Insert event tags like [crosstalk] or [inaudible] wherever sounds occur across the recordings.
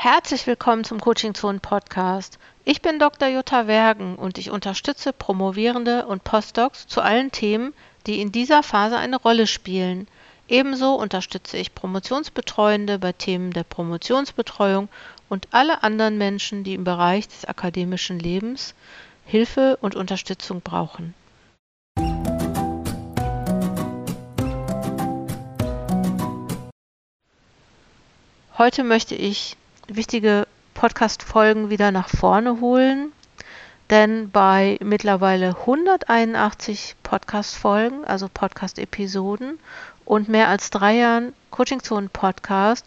Herzlich willkommen zum Coaching Zone Podcast. Ich bin Dr. Jutta Wergen und ich unterstütze Promovierende und Postdocs zu allen Themen, die in dieser Phase eine Rolle spielen. Ebenso unterstütze ich Promotionsbetreuende bei Themen der Promotionsbetreuung und alle anderen Menschen, die im Bereich des akademischen Lebens Hilfe und Unterstützung brauchen. Heute möchte ich wichtige Podcast-Folgen wieder nach vorne holen, denn bei mittlerweile 181 Podcast-Folgen, also Podcast-Episoden und mehr als drei Jahren Coaching Zone Podcast,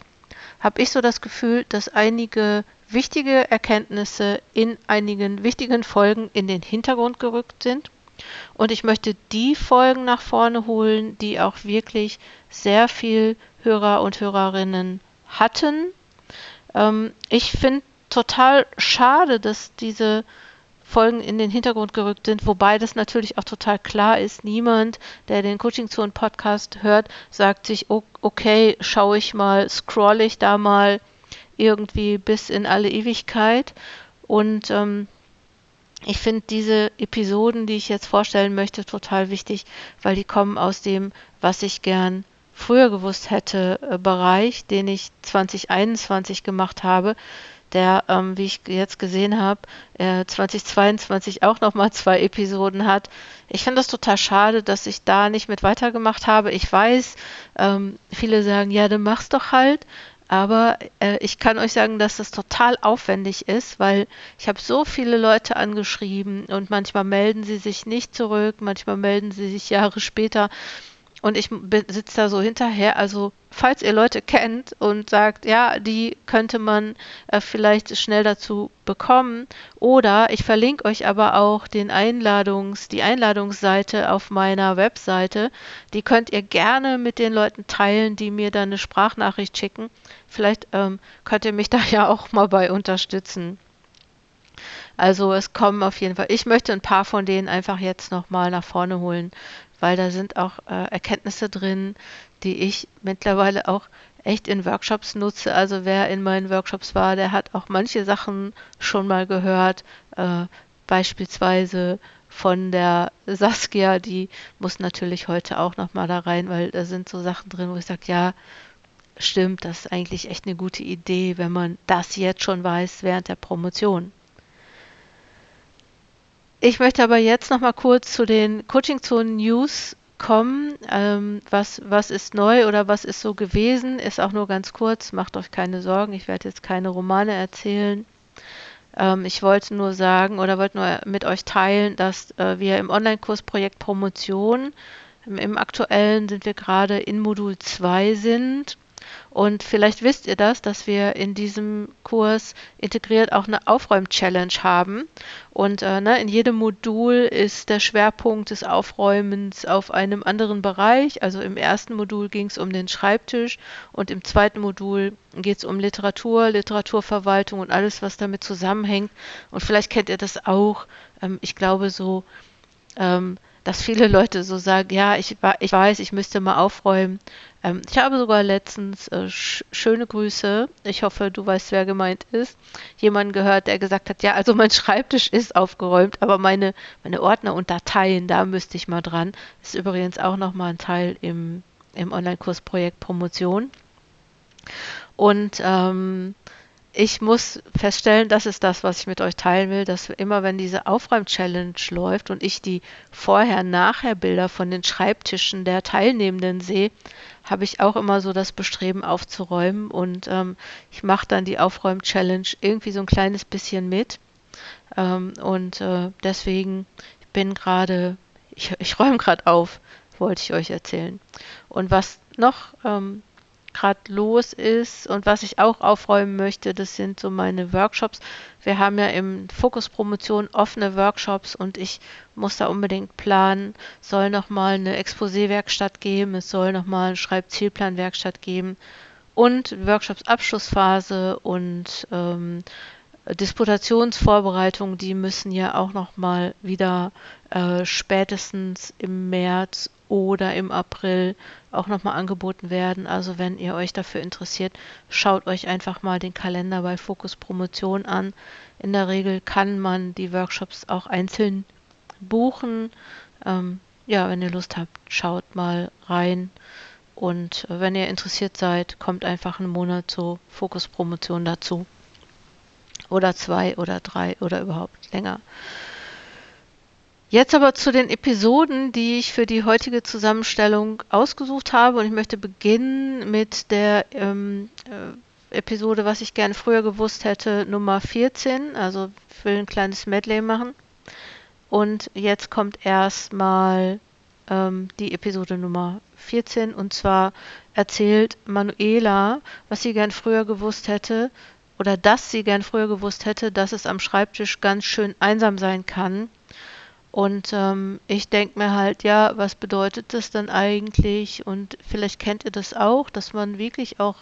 habe ich so das Gefühl, dass einige wichtige Erkenntnisse in einigen wichtigen Folgen in den Hintergrund gerückt sind. Und ich möchte die Folgen nach vorne holen, die auch wirklich sehr viel Hörer und Hörerinnen hatten. Ähm, ich finde total schade, dass diese Folgen in den Hintergrund gerückt sind, wobei das natürlich auch total klar ist. Niemand, der den Coaching Zone Podcast hört, sagt sich, okay, schaue ich mal, scroll ich da mal irgendwie bis in alle Ewigkeit. Und ähm, ich finde diese Episoden, die ich jetzt vorstellen möchte, total wichtig, weil die kommen aus dem, was ich gern früher gewusst hätte, äh, Bereich, den ich 2021 gemacht habe, der, ähm, wie ich jetzt gesehen habe, äh, 2022 auch nochmal zwei Episoden hat. Ich finde das total schade, dass ich da nicht mit weitergemacht habe. Ich weiß, ähm, viele sagen, ja, dann mach's doch halt. Aber äh, ich kann euch sagen, dass das total aufwendig ist, weil ich habe so viele Leute angeschrieben und manchmal melden sie sich nicht zurück, manchmal melden sie sich Jahre später und ich sitze da so hinterher. Also, falls ihr Leute kennt und sagt, ja, die könnte man äh, vielleicht schnell dazu bekommen. Oder ich verlinke euch aber auch den Einladungs, die Einladungsseite auf meiner Webseite. Die könnt ihr gerne mit den Leuten teilen, die mir dann eine Sprachnachricht schicken. Vielleicht ähm, könnt ihr mich [laughs] da ja auch mal bei unterstützen. Also es kommen auf jeden Fall. Ich möchte ein paar von denen einfach jetzt nochmal nach vorne holen, weil da sind auch äh, Erkenntnisse drin, die ich mittlerweile auch echt in Workshops nutze. Also wer in meinen Workshops war, der hat auch manche Sachen schon mal gehört. Äh, beispielsweise von der Saskia, die muss natürlich heute auch noch mal da rein, weil da sind so Sachen drin, wo ich sage, ja, stimmt, das ist eigentlich echt eine gute Idee, wenn man das jetzt schon weiß während der Promotion. Ich möchte aber jetzt noch mal kurz zu den Coaching Zone News kommen. Ähm, was, was ist neu oder was ist so gewesen? Ist auch nur ganz kurz. Macht euch keine Sorgen. Ich werde jetzt keine Romane erzählen. Ähm, ich wollte nur sagen oder wollte nur mit euch teilen, dass äh, wir im Online-Kursprojekt Promotion im, im aktuellen sind wir gerade in Modul 2 sind und vielleicht wisst ihr das, dass wir in diesem Kurs integriert auch eine Aufräum-Challenge haben. Und äh, ne, in jedem Modul ist der Schwerpunkt des Aufräumens auf einem anderen Bereich. Also im ersten Modul ging es um den Schreibtisch und im zweiten Modul geht es um Literatur, Literaturverwaltung und alles, was damit zusammenhängt. Und vielleicht kennt ihr das auch. Ähm, ich glaube so. Ähm, dass viele Leute so sagen, ja, ich, ich weiß, ich müsste mal aufräumen. Ähm, ich habe sogar letztens äh, sch schöne Grüße, ich hoffe, du weißt, wer gemeint ist, jemanden gehört, der gesagt hat, ja, also mein Schreibtisch ist aufgeräumt, aber meine, meine Ordner und Dateien, da müsste ich mal dran. Ist übrigens auch nochmal ein Teil im, im Online-Kursprojekt Promotion. Und ähm, ich muss feststellen, das ist das, was ich mit euch teilen will, dass immer wenn diese Aufräum-Challenge läuft und ich die Vorher-Nachher-Bilder von den Schreibtischen der Teilnehmenden sehe, habe ich auch immer so das Bestreben aufzuräumen und ähm, ich mache dann die Aufräum-Challenge irgendwie so ein kleines bisschen mit ähm, und äh, deswegen bin gerade, ich, ich räume gerade auf, wollte ich euch erzählen. Und was noch ähm, gerade los ist und was ich auch aufräumen möchte, das sind so meine Workshops. Wir haben ja im Fokus Promotion offene Workshops und ich muss da unbedingt planen. Soll nochmal eine Exposé-Werkstatt geben, es soll nochmal eine Schreibzielplan-Werkstatt geben und Workshops Abschlussphase und ähm, Disputationsvorbereitungen, die müssen ja auch nochmal wieder äh, spätestens im März oder im April auch nochmal angeboten werden. Also wenn ihr euch dafür interessiert, schaut euch einfach mal den Kalender bei Fokus Promotion an. In der Regel kann man die Workshops auch einzeln buchen. Ähm, ja, wenn ihr Lust habt, schaut mal rein. Und äh, wenn ihr interessiert seid, kommt einfach einen Monat zur Fokus Promotion dazu. Oder zwei oder drei oder überhaupt länger. Jetzt aber zu den Episoden, die ich für die heutige Zusammenstellung ausgesucht habe. Und ich möchte beginnen mit der ähm, äh, Episode, was ich gerne früher gewusst hätte, Nummer 14. Also ich will ein kleines Medley machen. Und jetzt kommt erstmal ähm, die Episode Nummer 14. Und zwar erzählt Manuela, was sie gern früher gewusst hätte, oder dass sie gern früher gewusst hätte, dass es am Schreibtisch ganz schön einsam sein kann und ähm, ich denke mir halt, ja, was bedeutet das dann eigentlich? Und vielleicht kennt ihr das auch, dass man wirklich auch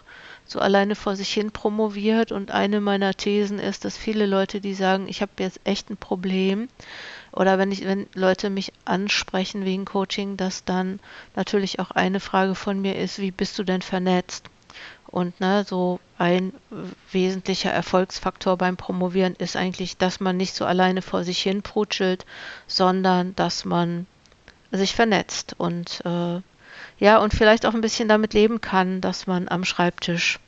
so alleine vor sich hin promoviert. Und eine meiner Thesen ist, dass viele Leute, die sagen, ich habe jetzt echt ein Problem, oder wenn ich, wenn Leute mich ansprechen wegen Coaching, dass dann natürlich auch eine Frage von mir ist, wie bist du denn vernetzt? Und ne, so ein wesentlicher Erfolgsfaktor beim Promovieren ist eigentlich, dass man nicht so alleine vor sich hin prutschelt, sondern dass man sich vernetzt und äh, ja, und vielleicht auch ein bisschen damit leben kann, dass man am Schreibtisch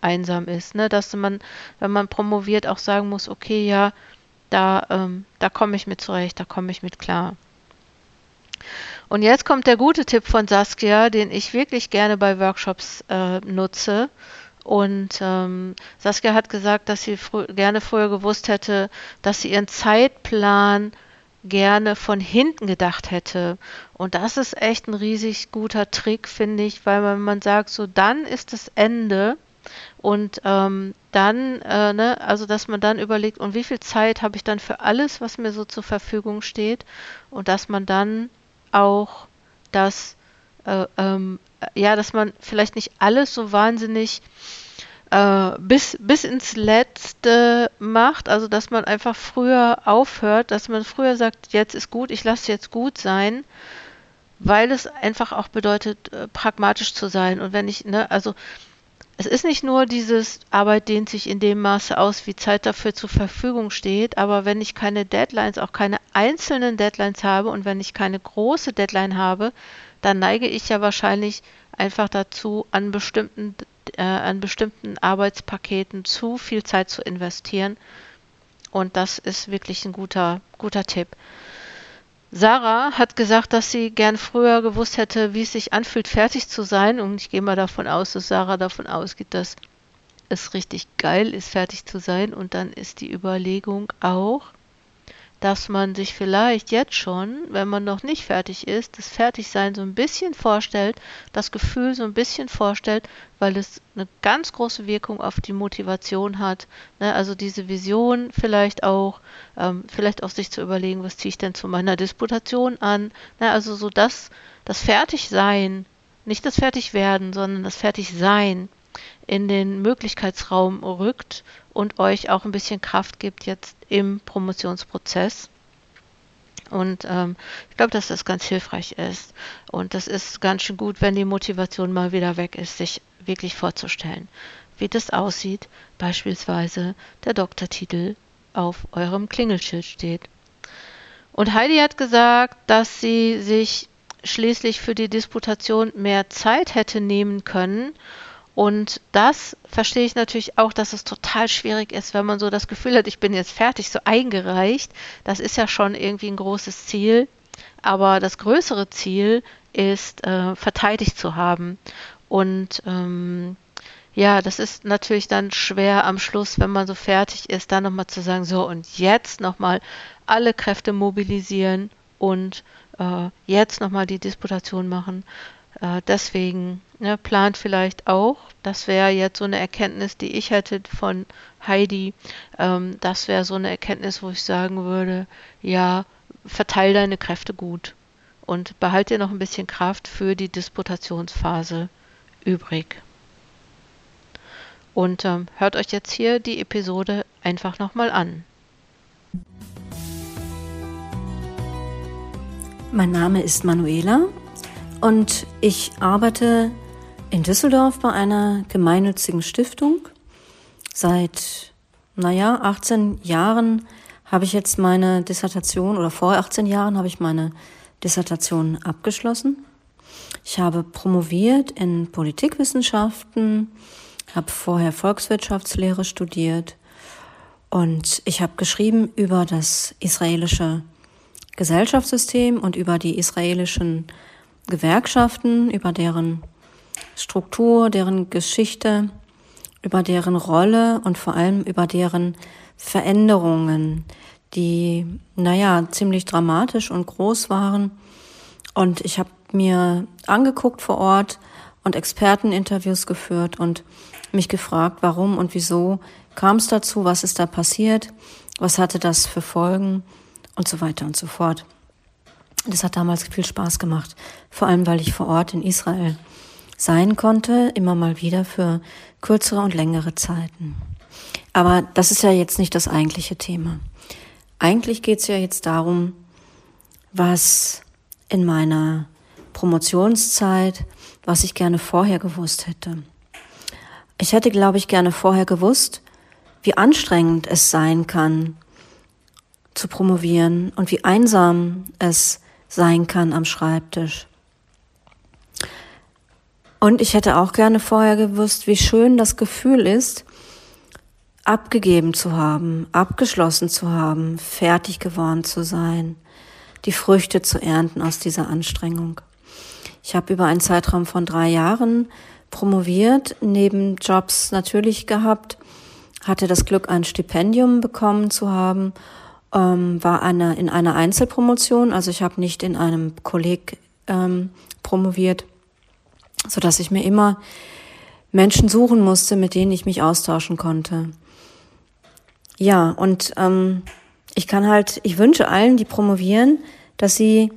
einsam ist. Ne? Dass man, wenn man promoviert, auch sagen muss, okay, ja, da, ähm, da komme ich mit zurecht, da komme ich mit klar. Und jetzt kommt der gute Tipp von Saskia, den ich wirklich gerne bei Workshops äh, nutze. Und ähm, Saskia hat gesagt, dass sie frü gerne früher gewusst hätte, dass sie ihren Zeitplan gerne von hinten gedacht hätte. Und das ist echt ein riesig guter Trick, finde ich, weil man, man sagt, so dann ist das Ende. Und ähm, dann, äh, ne, also dass man dann überlegt, und wie viel Zeit habe ich dann für alles, was mir so zur Verfügung steht, und dass man dann auch, dass, äh, ähm, ja, dass man vielleicht nicht alles so wahnsinnig äh, bis, bis ins Letzte macht, also dass man einfach früher aufhört, dass man früher sagt, jetzt ist gut, ich lasse jetzt gut sein, weil es einfach auch bedeutet, äh, pragmatisch zu sein. Und wenn ich, ne, also es ist nicht nur dieses Arbeit dehnt sich in dem Maße aus, wie Zeit dafür zur Verfügung steht, aber wenn ich keine Deadlines, auch keine einzelnen Deadlines habe und wenn ich keine große Deadline habe, dann neige ich ja wahrscheinlich einfach dazu, an bestimmten, äh, an bestimmten Arbeitspaketen zu viel Zeit zu investieren. Und das ist wirklich ein guter, guter Tipp. Sarah hat gesagt, dass sie gern früher gewusst hätte, wie es sich anfühlt, fertig zu sein. Und ich gehe mal davon aus, dass Sarah davon ausgeht, dass es richtig geil ist, fertig zu sein. Und dann ist die Überlegung auch, dass man sich vielleicht jetzt schon, wenn man noch nicht fertig ist, das Fertigsein so ein bisschen vorstellt, das Gefühl so ein bisschen vorstellt, weil es eine ganz große Wirkung auf die Motivation hat. Ne? Also diese Vision vielleicht auch, ähm, vielleicht auch sich zu überlegen, was ziehe ich denn zu meiner Disputation an. Ne? Also so das, das Fertigsein, nicht das Fertigwerden, sondern das Fertigsein in den Möglichkeitsraum rückt und euch auch ein bisschen Kraft gibt jetzt im Promotionsprozess. Und ähm, ich glaube, dass das ganz hilfreich ist. Und das ist ganz schön gut, wenn die Motivation mal wieder weg ist, sich wirklich vorzustellen, wie das aussieht. Beispielsweise der Doktortitel auf eurem Klingelschild steht. Und Heidi hat gesagt, dass sie sich schließlich für die Disputation mehr Zeit hätte nehmen können und das verstehe ich natürlich auch, dass es total schwierig ist, wenn man so das Gefühl hat, ich bin jetzt fertig, so eingereicht. Das ist ja schon irgendwie ein großes Ziel. Aber das größere Ziel ist, äh, verteidigt zu haben. Und ähm, ja, das ist natürlich dann schwer am Schluss, wenn man so fertig ist, dann nochmal zu sagen, so und jetzt nochmal alle Kräfte mobilisieren und äh, jetzt nochmal die Disputation machen. Äh, deswegen ne, plant vielleicht auch, das wäre jetzt so eine Erkenntnis, die ich hätte von Heidi, ähm, das wäre so eine Erkenntnis, wo ich sagen würde, ja, verteil deine Kräfte gut und behalte dir noch ein bisschen Kraft für die Disputationsphase übrig. Und ähm, hört euch jetzt hier die Episode einfach nochmal an. Mein Name ist Manuela und ich arbeite in Düsseldorf bei einer gemeinnützigen Stiftung. Seit, naja, 18 Jahren habe ich jetzt meine Dissertation oder vor 18 Jahren habe ich meine Dissertation abgeschlossen. Ich habe promoviert in Politikwissenschaften, habe vorher Volkswirtschaftslehre studiert und ich habe geschrieben über das israelische Gesellschaftssystem und über die israelischen Gewerkschaften, über deren Struktur, deren Geschichte, über deren Rolle und vor allem über deren Veränderungen, die, naja, ziemlich dramatisch und groß waren. Und ich habe mir angeguckt vor Ort und Experteninterviews geführt und mich gefragt, warum und wieso kam es dazu, was ist da passiert, was hatte das für Folgen und so weiter und so fort. Das hat damals viel Spaß gemacht, vor allem weil ich vor Ort in Israel sein konnte, immer mal wieder für kürzere und längere Zeiten. Aber das ist ja jetzt nicht das eigentliche Thema. Eigentlich geht es ja jetzt darum, was in meiner Promotionszeit, was ich gerne vorher gewusst hätte. Ich hätte, glaube ich, gerne vorher gewusst, wie anstrengend es sein kann, zu promovieren und wie einsam es sein kann am Schreibtisch. Und ich hätte auch gerne vorher gewusst, wie schön das Gefühl ist, abgegeben zu haben, abgeschlossen zu haben, fertig geworden zu sein, die Früchte zu ernten aus dieser Anstrengung. Ich habe über einen Zeitraum von drei Jahren promoviert, neben Jobs natürlich gehabt, hatte das Glück, ein Stipendium bekommen zu haben ähm, war eine, in einer Einzelpromotion, also ich habe nicht in einem Kolleg ähm, promoviert, so dass ich mir immer Menschen suchen musste, mit denen ich mich austauschen konnte. Ja, und ähm, ich kann halt, ich wünsche allen, die promovieren, dass sie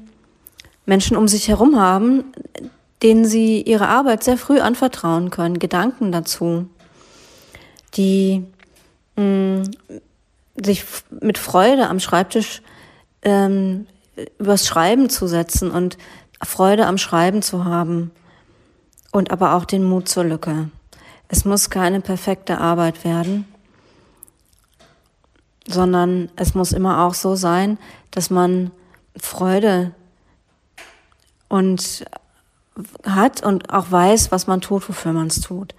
Menschen um sich herum haben, denen sie ihre Arbeit sehr früh anvertrauen können, Gedanken dazu, die mh, mm, sich mit Freude am Schreibtisch ähm, übers Schreiben zu setzen und Freude am Schreiben zu haben und aber auch den Mut zur Lücke. Es muss keine perfekte Arbeit werden, sondern es muss immer auch so sein, dass man Freude und hat und auch weiß, was man tut, wofür man es tut.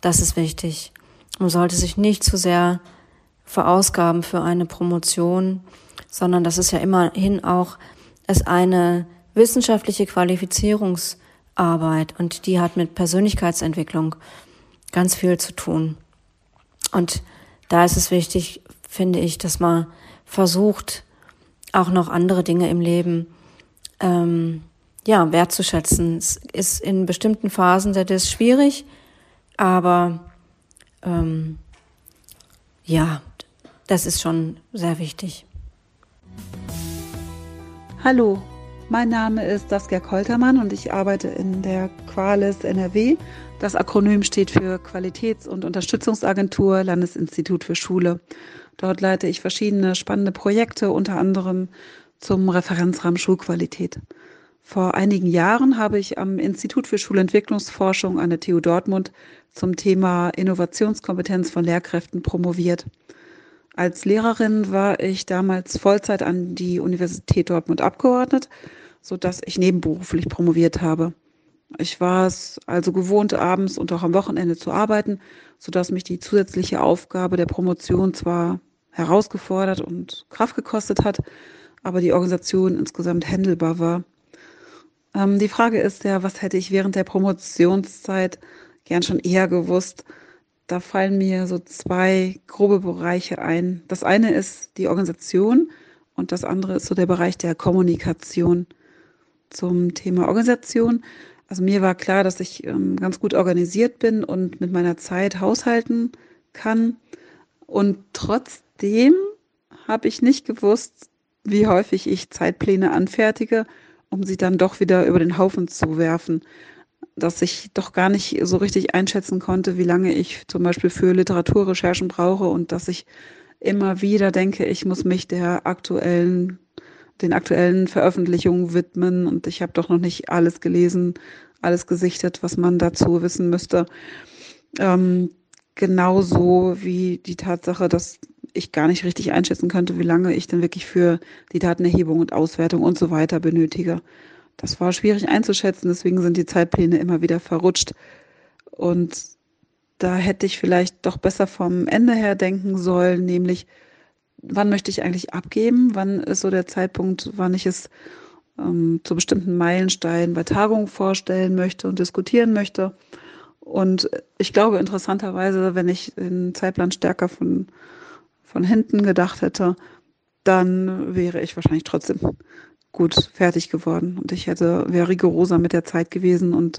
Das ist wichtig. Man sollte sich nicht zu sehr verausgaben für eine Promotion, sondern das ist ja immerhin auch ist eine wissenschaftliche Qualifizierungsarbeit und die hat mit Persönlichkeitsentwicklung ganz viel zu tun. Und da ist es wichtig, finde ich, dass man versucht, auch noch andere Dinge im Leben ähm, ja, wertzuschätzen. Es ist in bestimmten Phasen der Dis schwierig, aber ähm, ja, das ist schon sehr wichtig. Hallo, mein Name ist Saskia Koltermann und ich arbeite in der Qualis NRW. Das Akronym steht für Qualitäts- und Unterstützungsagentur Landesinstitut für Schule. Dort leite ich verschiedene spannende Projekte, unter anderem zum Referenzrahmen Schulqualität. Vor einigen Jahren habe ich am Institut für Schulentwicklungsforschung an der TU Dortmund zum Thema Innovationskompetenz von Lehrkräften promoviert. Als Lehrerin war ich damals Vollzeit an die Universität Dortmund abgeordnet, so dass ich nebenberuflich promoviert habe. Ich war es also gewohnt, abends und auch am Wochenende zu arbeiten, so dass mich die zusätzliche Aufgabe der Promotion zwar herausgefordert und Kraft gekostet hat, aber die Organisation insgesamt händelbar war. Ähm, die Frage ist ja, was hätte ich während der Promotionszeit gern schon eher gewusst? Da fallen mir so zwei grobe Bereiche ein. Das eine ist die Organisation und das andere ist so der Bereich der Kommunikation. Zum Thema Organisation. Also mir war klar, dass ich ähm, ganz gut organisiert bin und mit meiner Zeit haushalten kann. Und trotzdem habe ich nicht gewusst, wie häufig ich Zeitpläne anfertige, um sie dann doch wieder über den Haufen zu werfen dass ich doch gar nicht so richtig einschätzen konnte, wie lange ich zum Beispiel für Literaturrecherchen brauche und dass ich immer wieder denke, ich muss mich der aktuellen den aktuellen Veröffentlichungen widmen. Und ich habe doch noch nicht alles gelesen, alles gesichtet, was man dazu wissen müsste. Ähm, genauso wie die Tatsache, dass ich gar nicht richtig einschätzen könnte, wie lange ich denn wirklich für die Datenerhebung und Auswertung und so weiter benötige. Das war schwierig einzuschätzen, deswegen sind die Zeitpläne immer wieder verrutscht. Und da hätte ich vielleicht doch besser vom Ende her denken sollen, nämlich wann möchte ich eigentlich abgeben, wann ist so der Zeitpunkt, wann ich es ähm, zu bestimmten Meilensteinen bei Tagungen vorstellen möchte und diskutieren möchte. Und ich glaube interessanterweise, wenn ich den Zeitplan stärker von, von hinten gedacht hätte, dann wäre ich wahrscheinlich trotzdem gut fertig geworden. Und ich hätte, wäre rigoroser mit der Zeit gewesen und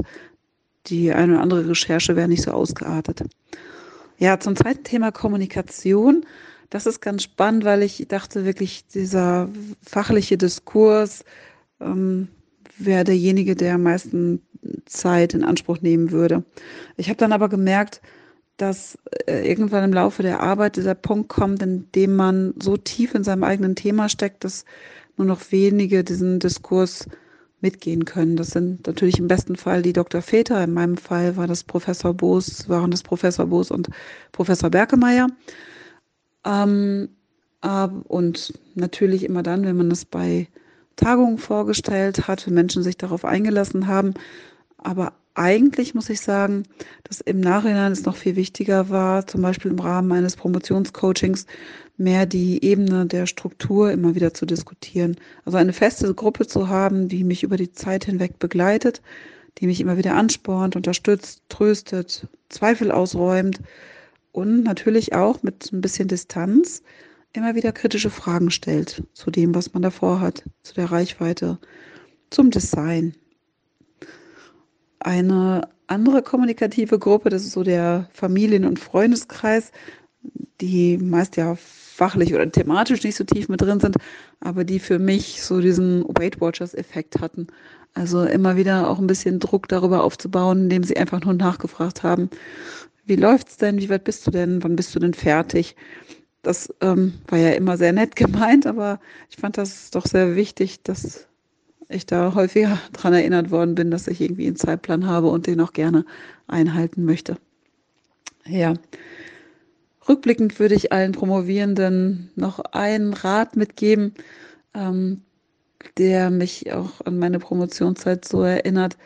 die eine oder andere Recherche wäre nicht so ausgeartet. Ja, zum zweiten Thema Kommunikation. Das ist ganz spannend, weil ich dachte wirklich, dieser fachliche Diskurs ähm, wäre derjenige, der am meisten Zeit in Anspruch nehmen würde. Ich habe dann aber gemerkt, dass äh, irgendwann im Laufe der Arbeit dieser Punkt kommt, in dem man so tief in seinem eigenen Thema steckt, dass nur noch wenige diesen Diskurs mitgehen können. Das sind natürlich im besten Fall die Dr. Väter. In meinem Fall war das Professor Boos, waren das Professor Boos und Professor Berkemeyer. Ähm, äh, und natürlich immer dann, wenn man das bei Tagungen vorgestellt hat, wenn Menschen sich darauf eingelassen haben. Aber eigentlich muss ich sagen, dass im Nachhinein es noch viel wichtiger war, zum Beispiel im Rahmen eines Promotionscoachings, mehr die Ebene der Struktur immer wieder zu diskutieren. Also eine feste Gruppe zu haben, die mich über die Zeit hinweg begleitet, die mich immer wieder anspornt, unterstützt, tröstet, Zweifel ausräumt und natürlich auch mit ein bisschen Distanz immer wieder kritische Fragen stellt zu dem, was man davor hat, zu der Reichweite, zum Design. Eine andere kommunikative Gruppe, das ist so der Familien- und Freundeskreis, die meist ja fachlich oder thematisch nicht so tief mit drin sind, aber die für mich so diesen Weight Watchers-Effekt hatten. Also immer wieder auch ein bisschen Druck darüber aufzubauen, indem sie einfach nur nachgefragt haben, wie läuft's denn, wie weit bist du denn, wann bist du denn fertig? Das ähm, war ja immer sehr nett [laughs] gemeint, aber ich fand das doch sehr wichtig, dass ich da häufiger dran erinnert worden bin, dass ich irgendwie einen Zeitplan habe und den auch gerne einhalten möchte. Ja. Rückblickend würde ich allen Promovierenden noch einen Rat mitgeben, ähm, der mich auch an meine Promotionszeit so erinnert,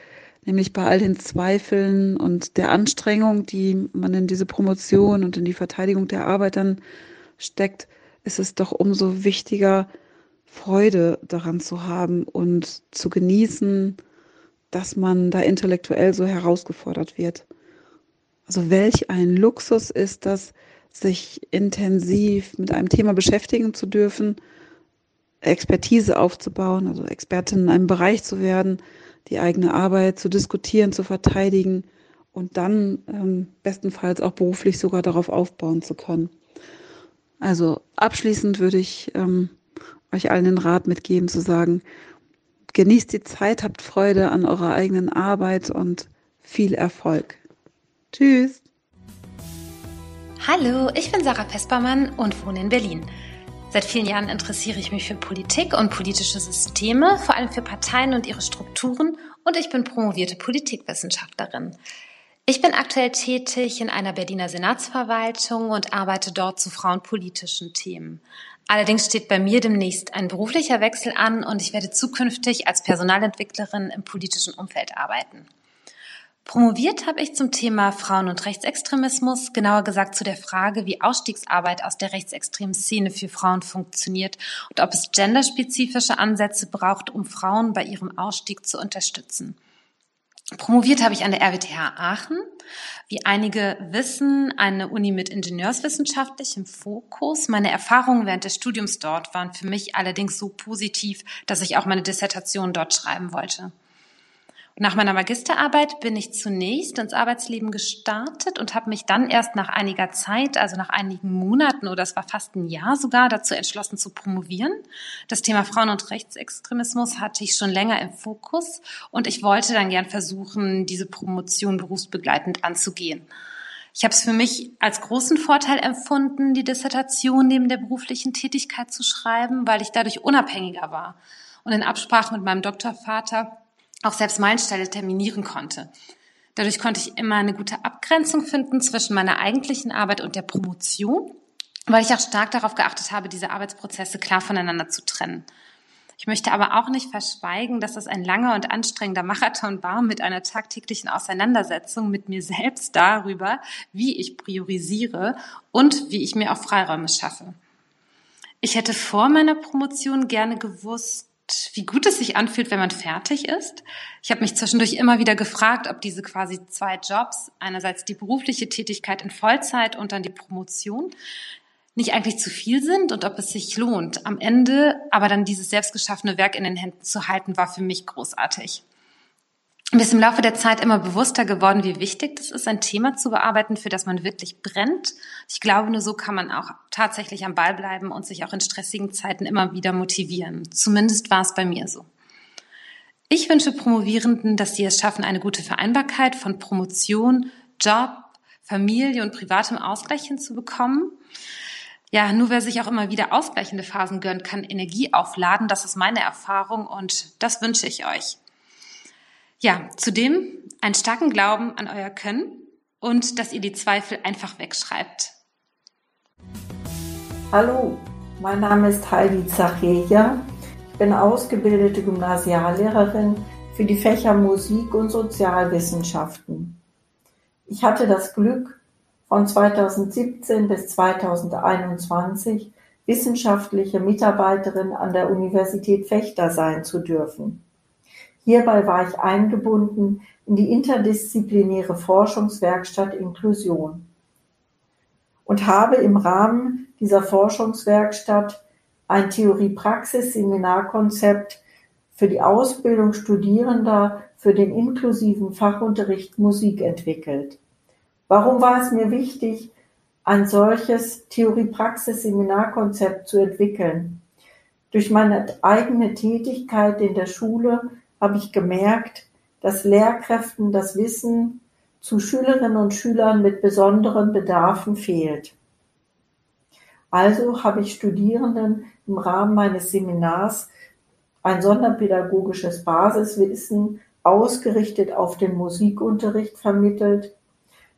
nämlich bei all den Zweifeln und der Anstrengung, die man in diese Promotion und in die Verteidigung der Arbeit dann steckt, ist es doch umso wichtiger, Freude daran zu haben und zu genießen, dass man da intellektuell so herausgefordert wird. Also welch ein Luxus ist das, sich intensiv mit einem Thema beschäftigen zu dürfen, Expertise aufzubauen, also Expertin in einem Bereich zu werden, die eigene Arbeit zu diskutieren, zu verteidigen und dann ähm, bestenfalls auch beruflich sogar darauf aufbauen zu können. Also abschließend würde ich ähm, euch allen den Rat mitgeben zu sagen, genießt die Zeit, habt Freude an eurer eigenen Arbeit und viel Erfolg. Tschüss. Hallo, ich bin Sarah Pespermann und wohne in Berlin. Seit vielen Jahren interessiere ich mich für Politik und politische Systeme, vor allem für Parteien und ihre Strukturen und ich bin promovierte Politikwissenschaftlerin. Ich bin aktuell tätig in einer Berliner Senatsverwaltung und arbeite dort zu frauenpolitischen Themen. Allerdings steht bei mir demnächst ein beruflicher Wechsel an und ich werde zukünftig als Personalentwicklerin im politischen Umfeld arbeiten. Promoviert habe ich zum Thema Frauen- und Rechtsextremismus, genauer gesagt zu der Frage, wie Ausstiegsarbeit aus der rechtsextremen Szene für Frauen funktioniert und ob es genderspezifische Ansätze braucht, um Frauen bei ihrem Ausstieg zu unterstützen. Promoviert habe ich an der RWTH Aachen. Wie einige wissen, eine Uni mit ingenieurswissenschaftlichem Fokus. Meine Erfahrungen während des Studiums dort waren für mich allerdings so positiv, dass ich auch meine Dissertation dort schreiben wollte. Nach meiner Magisterarbeit bin ich zunächst ins Arbeitsleben gestartet und habe mich dann erst nach einiger Zeit, also nach einigen Monaten oder es war fast ein Jahr sogar, dazu entschlossen zu promovieren. Das Thema Frauen- und Rechtsextremismus hatte ich schon länger im Fokus und ich wollte dann gern versuchen, diese Promotion berufsbegleitend anzugehen. Ich habe es für mich als großen Vorteil empfunden, die Dissertation neben der beruflichen Tätigkeit zu schreiben, weil ich dadurch unabhängiger war und in Absprache mit meinem Doktorvater auch selbst Meilensteine terminieren konnte. Dadurch konnte ich immer eine gute Abgrenzung finden zwischen meiner eigentlichen Arbeit und der Promotion, weil ich auch stark darauf geachtet habe, diese Arbeitsprozesse klar voneinander zu trennen. Ich möchte aber auch nicht verschweigen, dass das ein langer und anstrengender Marathon war mit einer tagtäglichen Auseinandersetzung mit mir selbst darüber, wie ich priorisiere und wie ich mir auch Freiräume schaffe. Ich hätte vor meiner Promotion gerne gewusst, wie gut es sich anfühlt, wenn man fertig ist. Ich habe mich zwischendurch immer wieder gefragt, ob diese quasi zwei Jobs, einerseits die berufliche Tätigkeit in Vollzeit und dann die Promotion, nicht eigentlich zu viel sind und ob es sich lohnt. Am Ende aber dann dieses selbstgeschaffene Werk in den Händen zu halten, war für mich großartig. Mir ist im Laufe der Zeit immer bewusster geworden, wie wichtig es ist, ein Thema zu bearbeiten, für das man wirklich brennt. Ich glaube, nur so kann man auch tatsächlich am Ball bleiben und sich auch in stressigen Zeiten immer wieder motivieren. Zumindest war es bei mir so. Ich wünsche Promovierenden, dass sie es schaffen, eine gute Vereinbarkeit von Promotion, Job, Familie und privatem Ausgleich hinzubekommen. Ja, nur wer sich auch immer wieder ausgleichende Phasen gönnt, kann Energie aufladen. Das ist meine Erfahrung und das wünsche ich euch. Ja, zudem einen starken Glauben an euer Können und dass ihr die Zweifel einfach wegschreibt. Hallo, mein Name ist Heidi Zacheja. Ich bin ausgebildete Gymnasiallehrerin für die Fächer Musik und Sozialwissenschaften. Ich hatte das Glück, von 2017 bis 2021 wissenschaftliche Mitarbeiterin an der Universität Fechter sein zu dürfen. Hierbei war ich eingebunden in die interdisziplinäre Forschungswerkstatt Inklusion und habe im Rahmen dieser Forschungswerkstatt ein Theorie-Praxis-Seminarkonzept für die Ausbildung Studierender für den inklusiven Fachunterricht Musik entwickelt. Warum war es mir wichtig, ein solches Theorie-Praxis-Seminarkonzept zu entwickeln? Durch meine eigene Tätigkeit in der Schule habe ich gemerkt, dass Lehrkräften das Wissen zu Schülerinnen und Schülern mit besonderen Bedarfen fehlt. Also habe ich Studierenden im Rahmen meines Seminars ein sonderpädagogisches Basiswissen ausgerichtet auf den Musikunterricht vermittelt.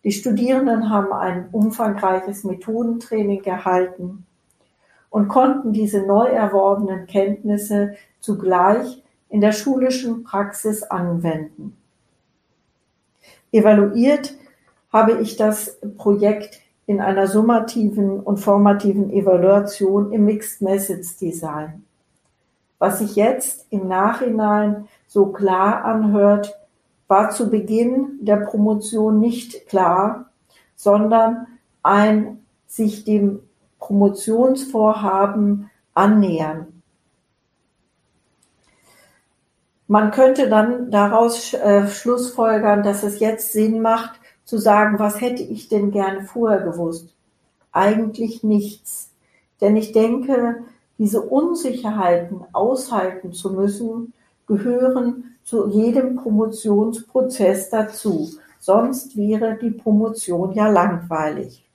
Die Studierenden haben ein umfangreiches Methodentraining erhalten und konnten diese neu erworbenen Kenntnisse zugleich in der schulischen Praxis anwenden. Evaluiert habe ich das Projekt in einer summativen und formativen Evaluation im Mixed Message Design. Was sich jetzt im Nachhinein so klar anhört, war zu Beginn der Promotion nicht klar, sondern ein sich dem Promotionsvorhaben annähern. Man könnte dann daraus äh, schlussfolgern, dass es jetzt Sinn macht, zu sagen, was hätte ich denn gerne vorher gewusst? Eigentlich nichts. Denn ich denke, diese Unsicherheiten aushalten zu müssen, gehören zu jedem Promotionsprozess dazu. Sonst wäre die Promotion ja langweilig.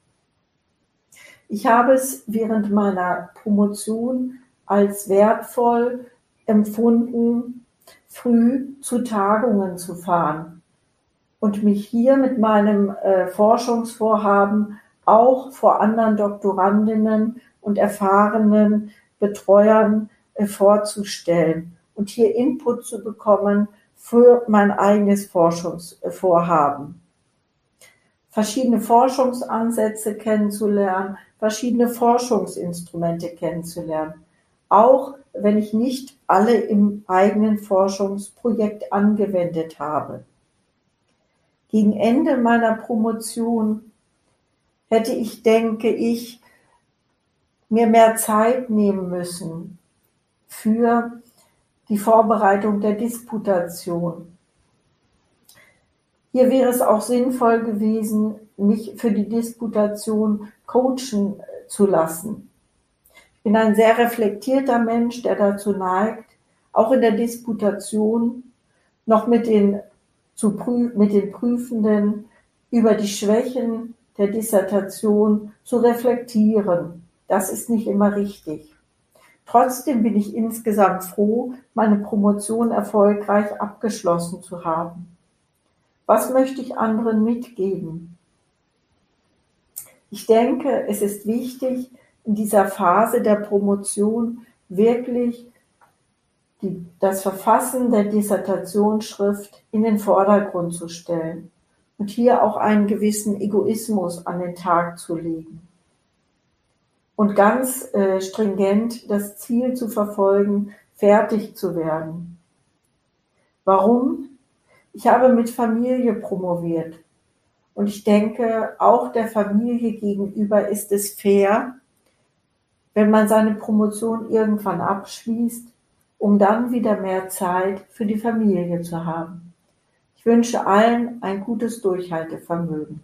Ich habe es während meiner Promotion als wertvoll empfunden, früh zu Tagungen zu fahren und mich hier mit meinem äh, Forschungsvorhaben auch vor anderen Doktorandinnen und erfahrenen Betreuern äh, vorzustellen und hier Input zu bekommen für mein eigenes Forschungsvorhaben. Verschiedene Forschungsansätze kennenzulernen, verschiedene Forschungsinstrumente kennenzulernen. Auch wenn ich nicht alle im eigenen Forschungsprojekt angewendet habe. Gegen Ende meiner Promotion hätte ich, denke ich, mir mehr Zeit nehmen müssen für die Vorbereitung der Disputation. Hier wäre es auch sinnvoll gewesen, mich für die Disputation coachen zu lassen bin ein sehr reflektierter Mensch, der dazu neigt, auch in der Disputation noch mit den, zu mit den Prüfenden über die Schwächen der Dissertation zu reflektieren. Das ist nicht immer richtig. Trotzdem bin ich insgesamt froh, meine Promotion erfolgreich abgeschlossen zu haben. Was möchte ich anderen mitgeben? Ich denke, es ist wichtig, in dieser Phase der Promotion wirklich die, das Verfassen der Dissertationsschrift in den Vordergrund zu stellen und hier auch einen gewissen Egoismus an den Tag zu legen. Und ganz äh, stringent das Ziel zu verfolgen, fertig zu werden. Warum? Ich habe mit Familie promoviert. Und ich denke, auch der Familie gegenüber ist es fair, wenn man seine Promotion irgendwann abschließt, um dann wieder mehr Zeit für die Familie zu haben. Ich wünsche allen ein gutes Durchhaltevermögen.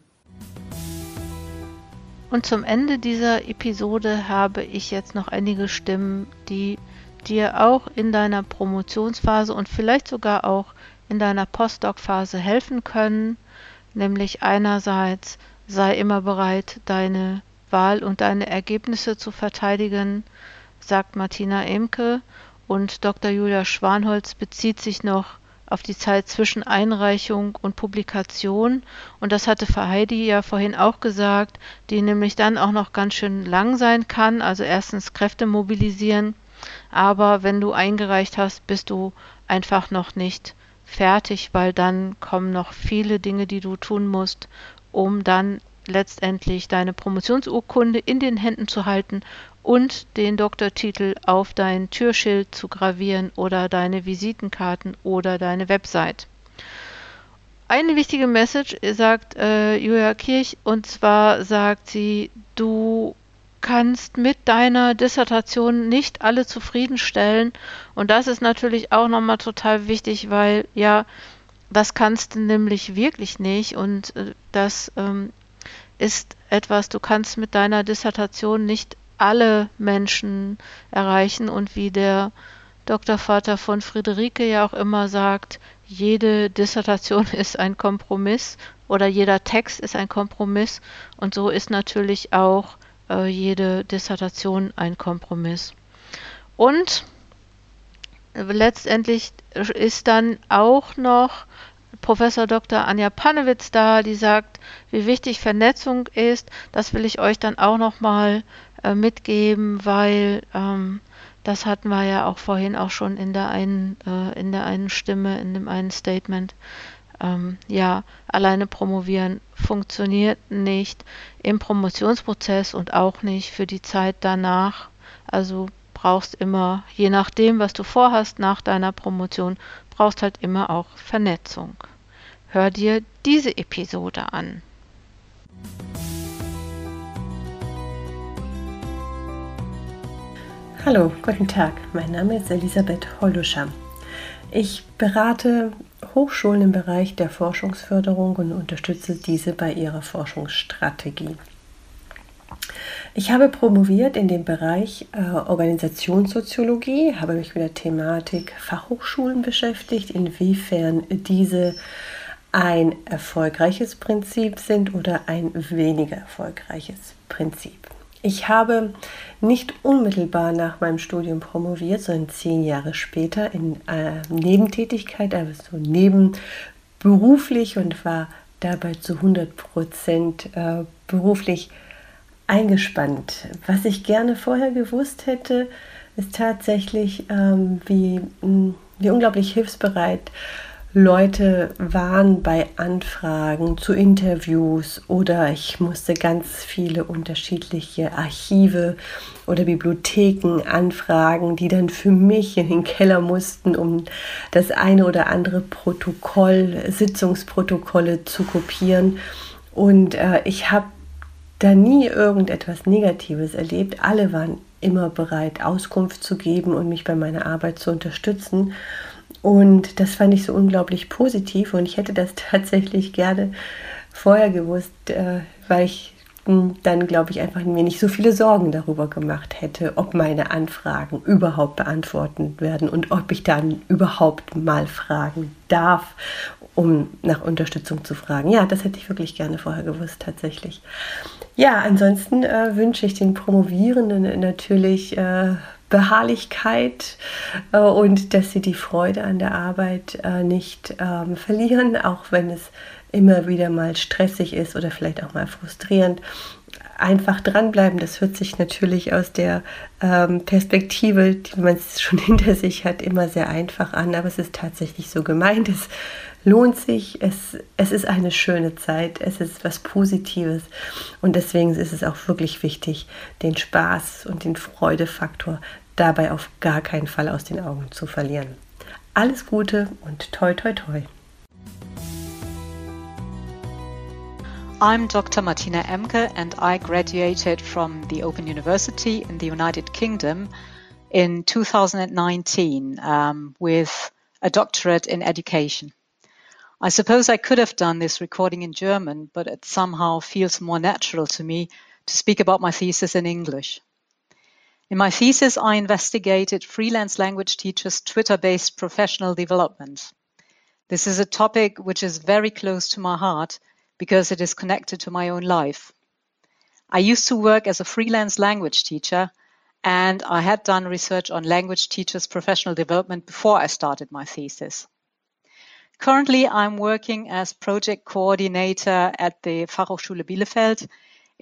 Und zum Ende dieser Episode habe ich jetzt noch einige Stimmen, die dir auch in deiner Promotionsphase und vielleicht sogar auch in deiner Postdoc-Phase helfen können, nämlich einerseits sei immer bereit, deine Wahl und deine Ergebnisse zu verteidigen, sagt Martina Emke. Und Dr. Julia Schwanholz bezieht sich noch auf die Zeit zwischen Einreichung und Publikation. Und das hatte Heidi ja vorhin auch gesagt, die nämlich dann auch noch ganz schön lang sein kann. Also erstens Kräfte mobilisieren. Aber wenn du eingereicht hast, bist du einfach noch nicht fertig, weil dann kommen noch viele Dinge, die du tun musst, um dann letztendlich deine Promotionsurkunde in den Händen zu halten und den Doktortitel auf dein Türschild zu gravieren oder deine Visitenkarten oder deine Website. Eine wichtige Message sagt äh, Julia Kirch und zwar sagt sie, du kannst mit deiner Dissertation nicht alle zufriedenstellen und das ist natürlich auch nochmal total wichtig, weil ja, das kannst du nämlich wirklich nicht und äh, das ähm, ist etwas, du kannst mit deiner Dissertation nicht alle Menschen erreichen und wie der Doktorvater von Friederike ja auch immer sagt, jede Dissertation [laughs] ist ein Kompromiss oder jeder Text ist ein Kompromiss und so ist natürlich auch äh, jede Dissertation ein Kompromiss. Und letztendlich ist dann auch noch Professor Dr. Anja Panewitz da, die sagt, wie wichtig Vernetzung ist. Das will ich euch dann auch nochmal äh, mitgeben, weil ähm, das hatten wir ja auch vorhin auch schon in der einen, äh, in der einen Stimme, in dem einen Statement. Ähm, ja, alleine promovieren funktioniert nicht im Promotionsprozess und auch nicht für die Zeit danach. Also brauchst immer, je nachdem, was du vorhast nach deiner Promotion, brauchst halt immer auch Vernetzung. Hör dir diese Episode an. Hallo, guten Tag. Mein Name ist Elisabeth Holluscher. Ich berate Hochschulen im Bereich der Forschungsförderung und unterstütze diese bei ihrer Forschungsstrategie. Ich habe promoviert in dem Bereich äh, Organisationssoziologie, habe mich mit der Thematik Fachhochschulen beschäftigt, inwiefern diese ein erfolgreiches Prinzip sind oder ein weniger erfolgreiches Prinzip. Ich habe nicht unmittelbar nach meinem Studium promoviert, sondern zehn Jahre später in äh, Nebentätigkeit, also nebenberuflich und war dabei zu 100 Prozent äh, beruflich eingespannt. Was ich gerne vorher gewusst hätte, ist tatsächlich, ähm, wie, wie unglaublich hilfsbereit Leute waren bei Anfragen zu Interviews oder ich musste ganz viele unterschiedliche Archive oder Bibliotheken anfragen, die dann für mich in den Keller mussten, um das eine oder andere Protokoll, Sitzungsprotokolle zu kopieren. Und äh, ich habe da nie irgendetwas Negatives erlebt. Alle waren immer bereit, Auskunft zu geben und mich bei meiner Arbeit zu unterstützen. Und das fand ich so unglaublich positiv und ich hätte das [laughs] tatsächlich gerne vorher gewusst, äh, weil ich dann, glaube ich, einfach mir nicht so viele Sorgen darüber gemacht hätte, ob meine Anfragen überhaupt beantwortet werden und ob ich dann überhaupt mal fragen darf, um nach Unterstützung zu fragen. Ja, das hätte ich wirklich gerne vorher gewusst, tatsächlich. Ja, ansonsten äh, wünsche ich den Promovierenden natürlich äh, Beharrlichkeit äh, und dass sie die Freude an der Arbeit äh, nicht ähm, verlieren, auch wenn es immer wieder mal stressig ist oder vielleicht auch mal frustrierend. Einfach dranbleiben, das hört sich natürlich aus der ähm, Perspektive, die man [laughs] schon hinter sich hat, immer sehr einfach an, aber es ist tatsächlich so gemeint. Es lohnt sich, es, es ist eine schöne Zeit, es ist was Positives und deswegen ist es auch wirklich wichtig, den Spaß und den Freudefaktor dabei auf gar keinen Fall aus den Augen zu verlieren. Alles Gute und toi toi toi. I'm Dr. Martina Emke and I graduated from the Open University in the United Kingdom in 2019 um, with a doctorate in education. I suppose I could have done this recording in German, but it somehow feels more natural to me to speak about my thesis in English. In my thesis, I investigated freelance language teachers' Twitter-based professional development. This is a topic which is very close to my heart because it is connected to my own life. I used to work as a freelance language teacher and I had done research on language teachers' professional development before I started my thesis. Currently, I'm working as project coordinator at the Fachhochschule Bielefeld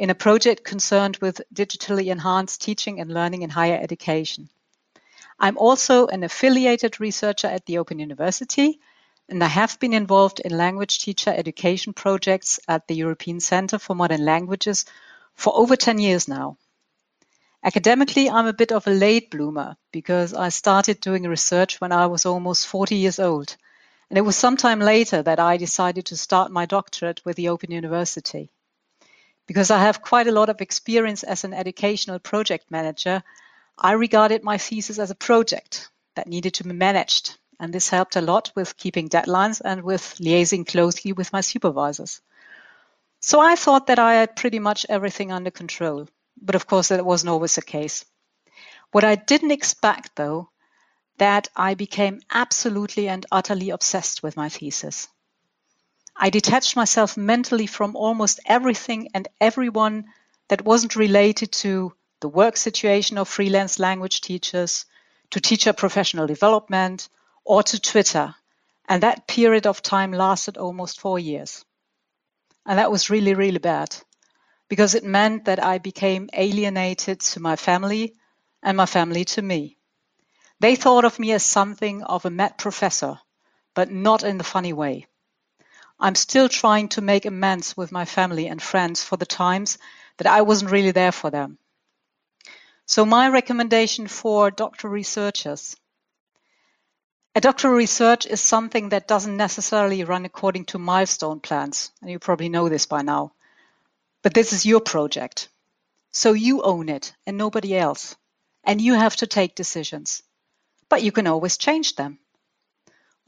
in a project concerned with digitally enhanced teaching and learning in higher education. I'm also an affiliated researcher at the Open University and I have been involved in language teacher education projects at the European Centre for Modern Languages for over 10 years now. Academically, I'm a bit of a late bloomer because I started doing research when I was almost 40 years old. And it was sometime later that I decided to start my doctorate with the Open University. Because I have quite a lot of experience as an educational project manager, I regarded my thesis as a project that needed to be managed and this helped a lot with keeping deadlines and with liaising closely with my supervisors. So I thought that I had pretty much everything under control, but of course that wasn't always the case. What I didn't expect though, that I became absolutely and utterly obsessed with my thesis. I detached myself mentally from almost everything and everyone that wasn't related to the work situation of freelance language teachers, to teacher professional development, or to Twitter. And that period of time lasted almost four years. And that was really, really bad because it meant that I became alienated to my family and my family to me. They thought of me as something of a mad professor, but not in the funny way. I'm still trying to make amends with my family and friends for the times that I wasn't really there for them. So my recommendation for doctoral researchers a doctoral research is something that doesn't necessarily run according to milestone plans, and you probably know this by now. But this is your project. So you own it and nobody else. And you have to take decisions. But you can always change them.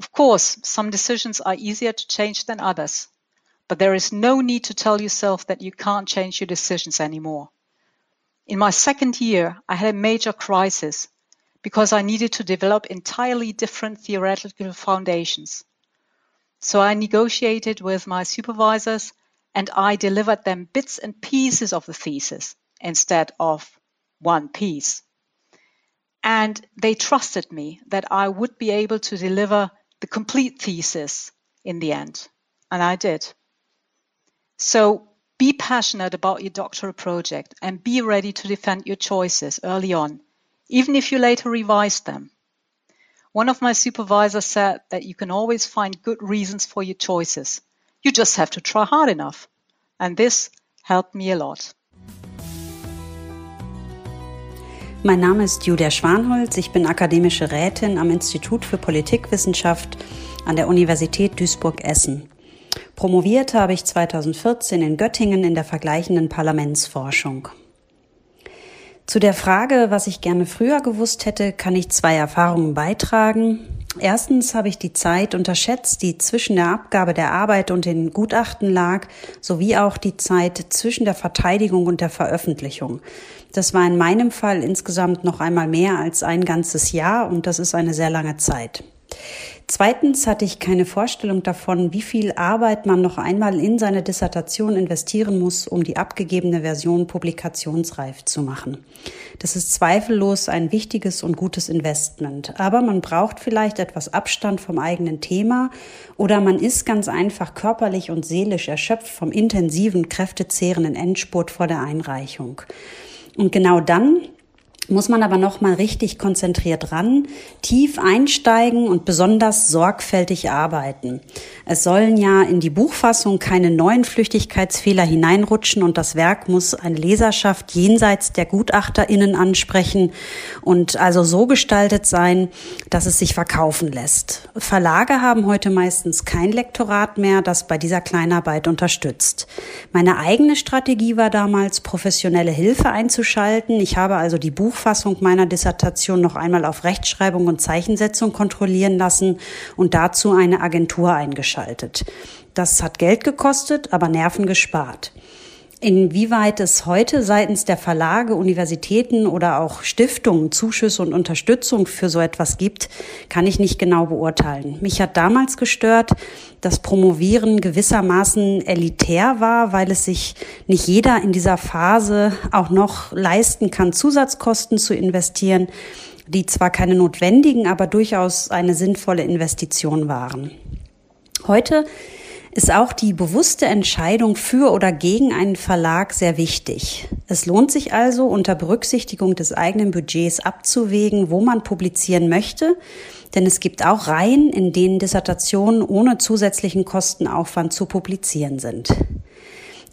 Of course, some decisions are easier to change than others. But there is no need to tell yourself that you can't change your decisions anymore. In my second year, I had a major crisis because I needed to develop entirely different theoretical foundations. So I negotiated with my supervisors and I delivered them bits and pieces of the thesis instead of one piece. And they trusted me that I would be able to deliver the complete thesis in the end. And I did. So be passionate about your doctoral project and be ready to defend your choices early on even if you later revise them. One of my supervisors said that you can always find good reasons for your choices. You just have to try hard enough. And this helped me a lot. Mein Name ist Julia Schwanholz. Ich bin akademische Rätin am Institut für Politikwissenschaft an der Universität Duisburg-Essen. Promoviert habe ich 2014 in Göttingen in der vergleichenden Parlamentsforschung. Zu der Frage, was ich gerne früher gewusst hätte, kann ich zwei Erfahrungen beitragen. Erstens habe ich die Zeit unterschätzt, die zwischen der Abgabe der Arbeit und den Gutachten lag, sowie auch die Zeit zwischen der Verteidigung und der Veröffentlichung. Das war in meinem Fall insgesamt noch einmal mehr als ein ganzes Jahr und das ist eine sehr lange Zeit. Zweitens hatte ich keine Vorstellung davon, wie viel Arbeit man noch einmal in seine Dissertation investieren muss, um die abgegebene Version publikationsreif zu machen. Das ist zweifellos ein wichtiges und gutes Investment. Aber man braucht vielleicht etwas Abstand vom eigenen Thema oder man ist ganz einfach körperlich und seelisch erschöpft vom intensiven, kräftezehrenden Endspurt vor der Einreichung. Und genau dann muss man aber noch mal richtig konzentriert ran, tief einsteigen und besonders sorgfältig arbeiten. Es sollen ja in die Buchfassung keine neuen Flüchtigkeitsfehler hineinrutschen und das Werk muss eine Leserschaft jenseits der Gutachterinnen ansprechen und also so gestaltet sein, dass es sich verkaufen lässt. Verlage haben heute meistens kein Lektorat mehr, das bei dieser Kleinarbeit unterstützt. Meine eigene Strategie war damals, professionelle Hilfe einzuschalten. Ich habe also die Buch Buchfassung meiner Dissertation noch einmal auf Rechtschreibung und Zeichensetzung kontrollieren lassen und dazu eine Agentur eingeschaltet. Das hat Geld gekostet, aber Nerven gespart. Inwieweit es heute seitens der Verlage, Universitäten oder auch Stiftungen Zuschüsse und Unterstützung für so etwas gibt, kann ich nicht genau beurteilen. Mich hat damals gestört, dass Promovieren gewissermaßen elitär war, weil es sich nicht jeder in dieser Phase auch noch leisten kann, Zusatzkosten zu investieren, die zwar keine notwendigen, aber durchaus eine sinnvolle Investition waren. Heute ist auch die bewusste Entscheidung für oder gegen einen Verlag sehr wichtig. Es lohnt sich also, unter Berücksichtigung des eigenen Budgets abzuwägen, wo man publizieren möchte, denn es gibt auch Reihen, in denen Dissertationen ohne zusätzlichen Kostenaufwand zu publizieren sind.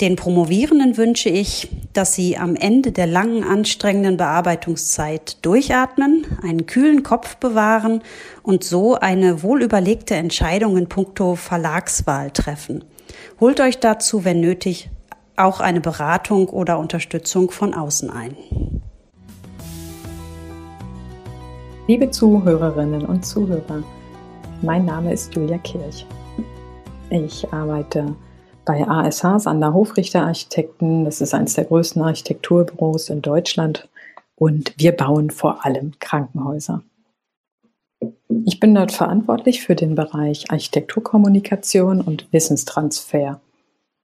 Den Promovierenden wünsche ich, dass sie am Ende der langen, anstrengenden Bearbeitungszeit durchatmen, einen kühlen Kopf bewahren und so eine wohlüberlegte Entscheidung in puncto Verlagswahl treffen. Holt euch dazu, wenn nötig, auch eine Beratung oder Unterstützung von außen ein. Liebe Zuhörerinnen und Zuhörer, mein Name ist Julia Kirch. Ich arbeite bei ASH Sander Hofrichter Architekten. Das ist eines der größten Architekturbüros in Deutschland und wir bauen vor allem Krankenhäuser. Ich bin dort verantwortlich für den Bereich Architekturkommunikation und Wissenstransfer.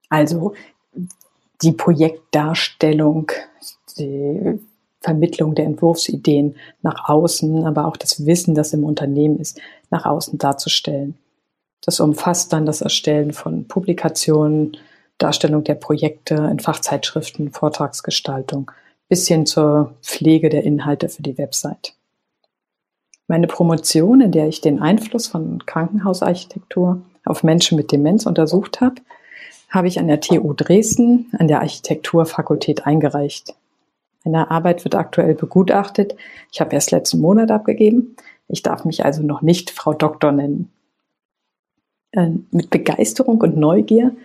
Also die Projektdarstellung, die Vermittlung der Entwurfsideen nach außen, aber auch das Wissen, das im Unternehmen ist, nach außen darzustellen. Das umfasst dann das Erstellen von Publikationen, Darstellung der Projekte in Fachzeitschriften, Vortragsgestaltung bis hin zur Pflege der Inhalte für die Website. Meine Promotion, in der ich den Einfluss von Krankenhausarchitektur auf Menschen mit Demenz untersucht habe, habe ich an der TU Dresden an der Architekturfakultät eingereicht. Meine Arbeit wird aktuell begutachtet. Ich habe erst letzten Monat abgegeben. Ich darf mich also noch nicht Frau Doktor nennen. Äh, mit Begeisterung und Neugier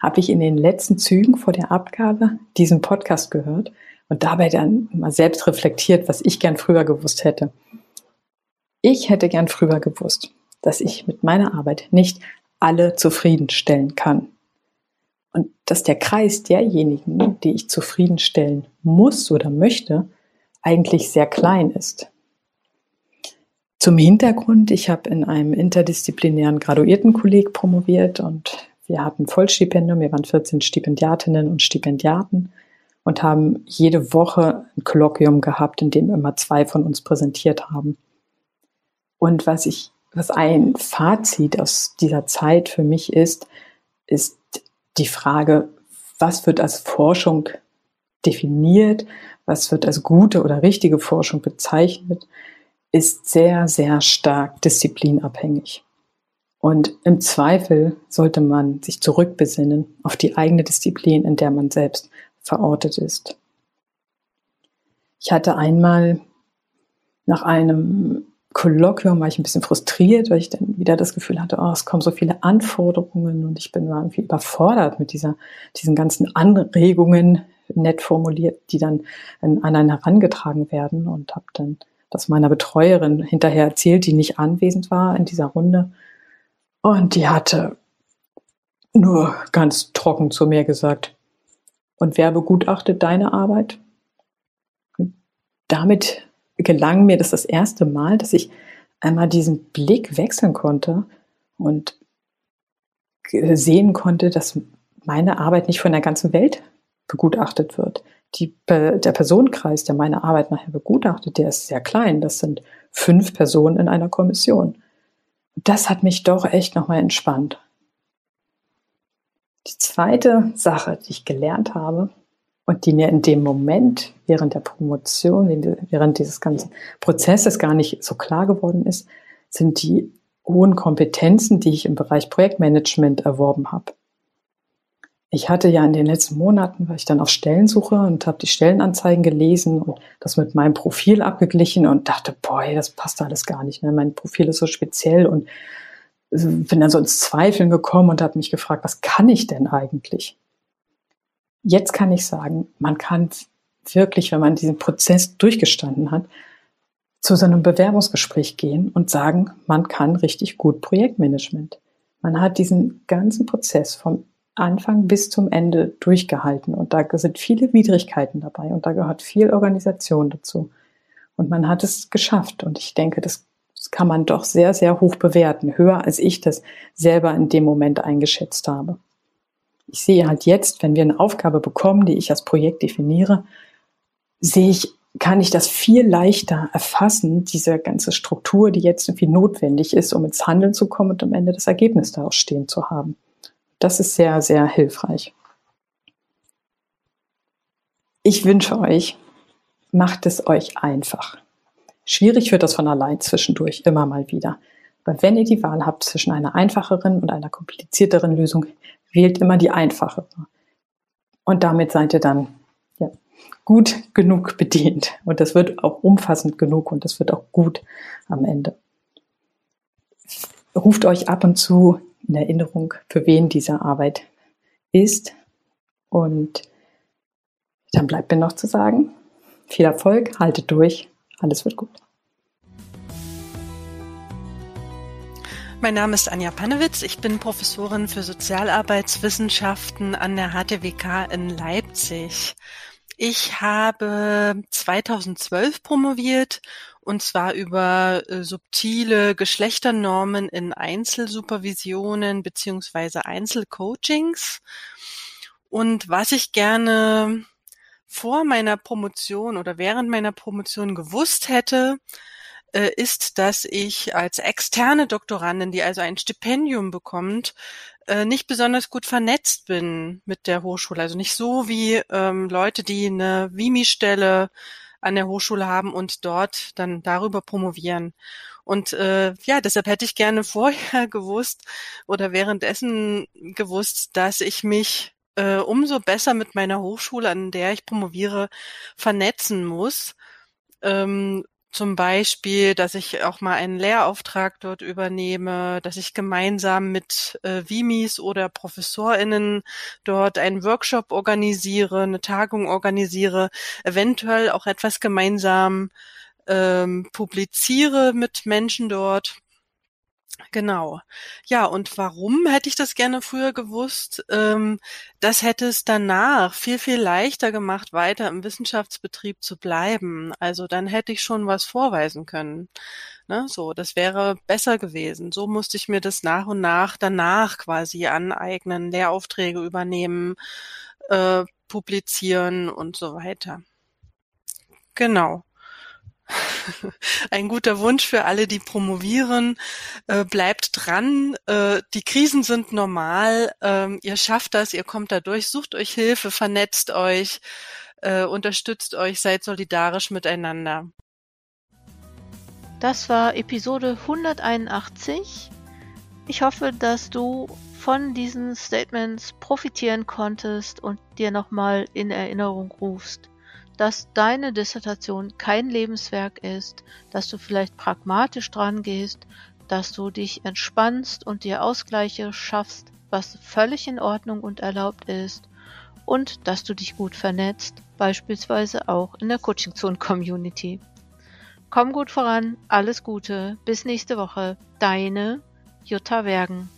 habe ich in den letzten Zügen vor der Abgabe diesen Podcast gehört und dabei dann mal selbst reflektiert, was ich gern früher gewusst hätte. Ich hätte gern früher gewusst, dass ich mit meiner Arbeit nicht alle zufriedenstellen kann. Und dass der Kreis derjenigen, die ich zufriedenstellen muss oder möchte, eigentlich sehr klein ist. Zum Hintergrund, ich habe in einem interdisziplinären Graduiertenkolleg promoviert und wir hatten Vollstipendium, wir waren 14 Stipendiatinnen und Stipendiaten und haben jede Woche ein Kolloquium gehabt, in dem immer zwei von uns präsentiert haben. Und was ich, was ein Fazit aus dieser Zeit für mich ist, ist die Frage, was wird als Forschung definiert, was wird als gute oder richtige Forschung bezeichnet ist sehr, sehr stark disziplinabhängig. Und im Zweifel sollte man sich zurückbesinnen auf die eigene Disziplin, in der man selbst verortet ist. Ich hatte einmal nach einem Kolloquium war ich ein bisschen frustriert, weil ich dann wieder das Gefühl hatte, oh, es kommen so viele Anforderungen und ich bin irgendwie überfordert mit dieser, diesen ganzen Anregungen, nett formuliert, die dann an einen herangetragen werden und habe dann das meiner Betreuerin hinterher erzählt, die nicht anwesend war in dieser Runde. Und die hatte nur ganz trocken zu mir gesagt, und wer begutachtet deine Arbeit? Und damit gelang mir das das erste Mal, dass ich einmal diesen Blick wechseln konnte und sehen konnte, dass meine Arbeit nicht von der ganzen Welt begutachtet wird. Die, der Personenkreis, der meine Arbeit nachher begutachtet, der ist sehr klein. Das sind fünf Personen in einer Kommission. Das hat mich doch echt nochmal entspannt. Die zweite Sache, die ich gelernt habe und die mir in dem Moment während der Promotion, während dieses ganzen Prozesses gar nicht so klar geworden ist, sind die hohen Kompetenzen, die ich im Bereich Projektmanagement erworben habe. Ich hatte ja in den letzten Monaten, war ich dann auf Stellensuche und habe die Stellenanzeigen gelesen und das mit meinem Profil abgeglichen und dachte, boah, das passt alles gar nicht. Ne? Mein Profil ist so speziell und bin dann so ins Zweifeln gekommen und habe mich gefragt, was kann ich denn eigentlich? Jetzt kann ich sagen, man kann wirklich, wenn man diesen Prozess durchgestanden hat, zu so einem Bewerbungsgespräch gehen und sagen, man kann richtig gut Projektmanagement. Man hat diesen ganzen Prozess vom Anfang bis zum Ende durchgehalten. Und da sind viele Widrigkeiten dabei und da gehört viel Organisation dazu. Und man hat es geschafft. Und ich denke, das, kann man doch sehr, sehr hoch bewerten. Höher als ich das selber in dem Moment eingeschätzt habe. Ich sehe halt jetzt, wenn wir eine Aufgabe bekommen, die ich als Projekt definiere, sehe ich, kann ich das viel leichter erfassen, diese ganze Struktur, die jetzt irgendwie notwendig ist, um ins Handeln zu kommen und am Ende das Ergebnis daraus stehen zu haben. Das ist sehr, sehr hilfreich. Ich wünsche euch, macht es euch einfach. Schwierig wird das von allein zwischendurch immer mal wieder. Aber wenn ihr die Wahl habt zwischen einer einfacheren und einer komplizierteren Lösung, wählt immer die einfachere. Und damit seid ihr dann ja, gut genug bedient. Und das wird auch umfassend genug und das wird auch gut am Ende. Ruft euch ab und zu in Erinnerung, für wen diese Arbeit ist. Und dann bleibt mir noch zu sagen, viel Erfolg, haltet durch, alles wird gut. Mein Name ist Anja Panewitz. Ich bin Professorin für Sozialarbeitswissenschaften an der HTWK in Leipzig. Ich habe 2012 promoviert und zwar über äh, subtile Geschlechternormen in Einzelsupervisionen beziehungsweise Einzelcoachings. Und was ich gerne vor meiner Promotion oder während meiner Promotion gewusst hätte, äh, ist, dass ich als externe Doktorandin, die also ein Stipendium bekommt, äh, nicht besonders gut vernetzt bin mit der Hochschule. Also nicht so wie ähm, Leute, die eine Vimi-Stelle an der Hochschule haben und dort dann darüber promovieren. Und äh, ja, deshalb hätte ich gerne [laughs] vorher gewusst oder währenddessen gewusst, dass ich mich äh, umso besser mit meiner Hochschule, an der ich promoviere, vernetzen muss. Ähm, zum Beispiel, dass ich auch mal einen Lehrauftrag dort übernehme, dass ich gemeinsam mit äh, Vimis oder ProfessorInnen dort einen Workshop organisiere, eine Tagung organisiere, eventuell auch etwas gemeinsam ähm, publiziere mit Menschen dort. Genau. Ja, und warum hätte ich das gerne früher gewusst? Ähm, das hätte es danach viel, viel leichter gemacht, weiter im Wissenschaftsbetrieb zu bleiben. Also dann hätte ich schon was vorweisen können. Ne? So, das wäre besser gewesen. So musste ich mir das nach und nach danach quasi aneignen, Lehraufträge übernehmen, äh, publizieren und so weiter. Genau. Ein guter Wunsch für alle, die promovieren. Äh, bleibt dran. Äh, die Krisen sind normal. Ähm, ihr schafft das. Ihr kommt da durch. Sucht euch Hilfe, vernetzt euch, äh, unterstützt euch, seid solidarisch miteinander. Das war Episode 181. Ich hoffe, dass du von diesen Statements profitieren konntest und dir nochmal in Erinnerung rufst, dass deine Dissertation kein Lebenswerk ist, dass du vielleicht pragmatisch dran gehst, dass du dich entspannst und dir Ausgleiche schaffst, was völlig in Ordnung und erlaubt ist und dass du dich gut vernetzt, beispielsweise auch in der Coaching Zone Community. Komm gut voran, alles Gute, bis nächste Woche. Deine Jutta Wergen.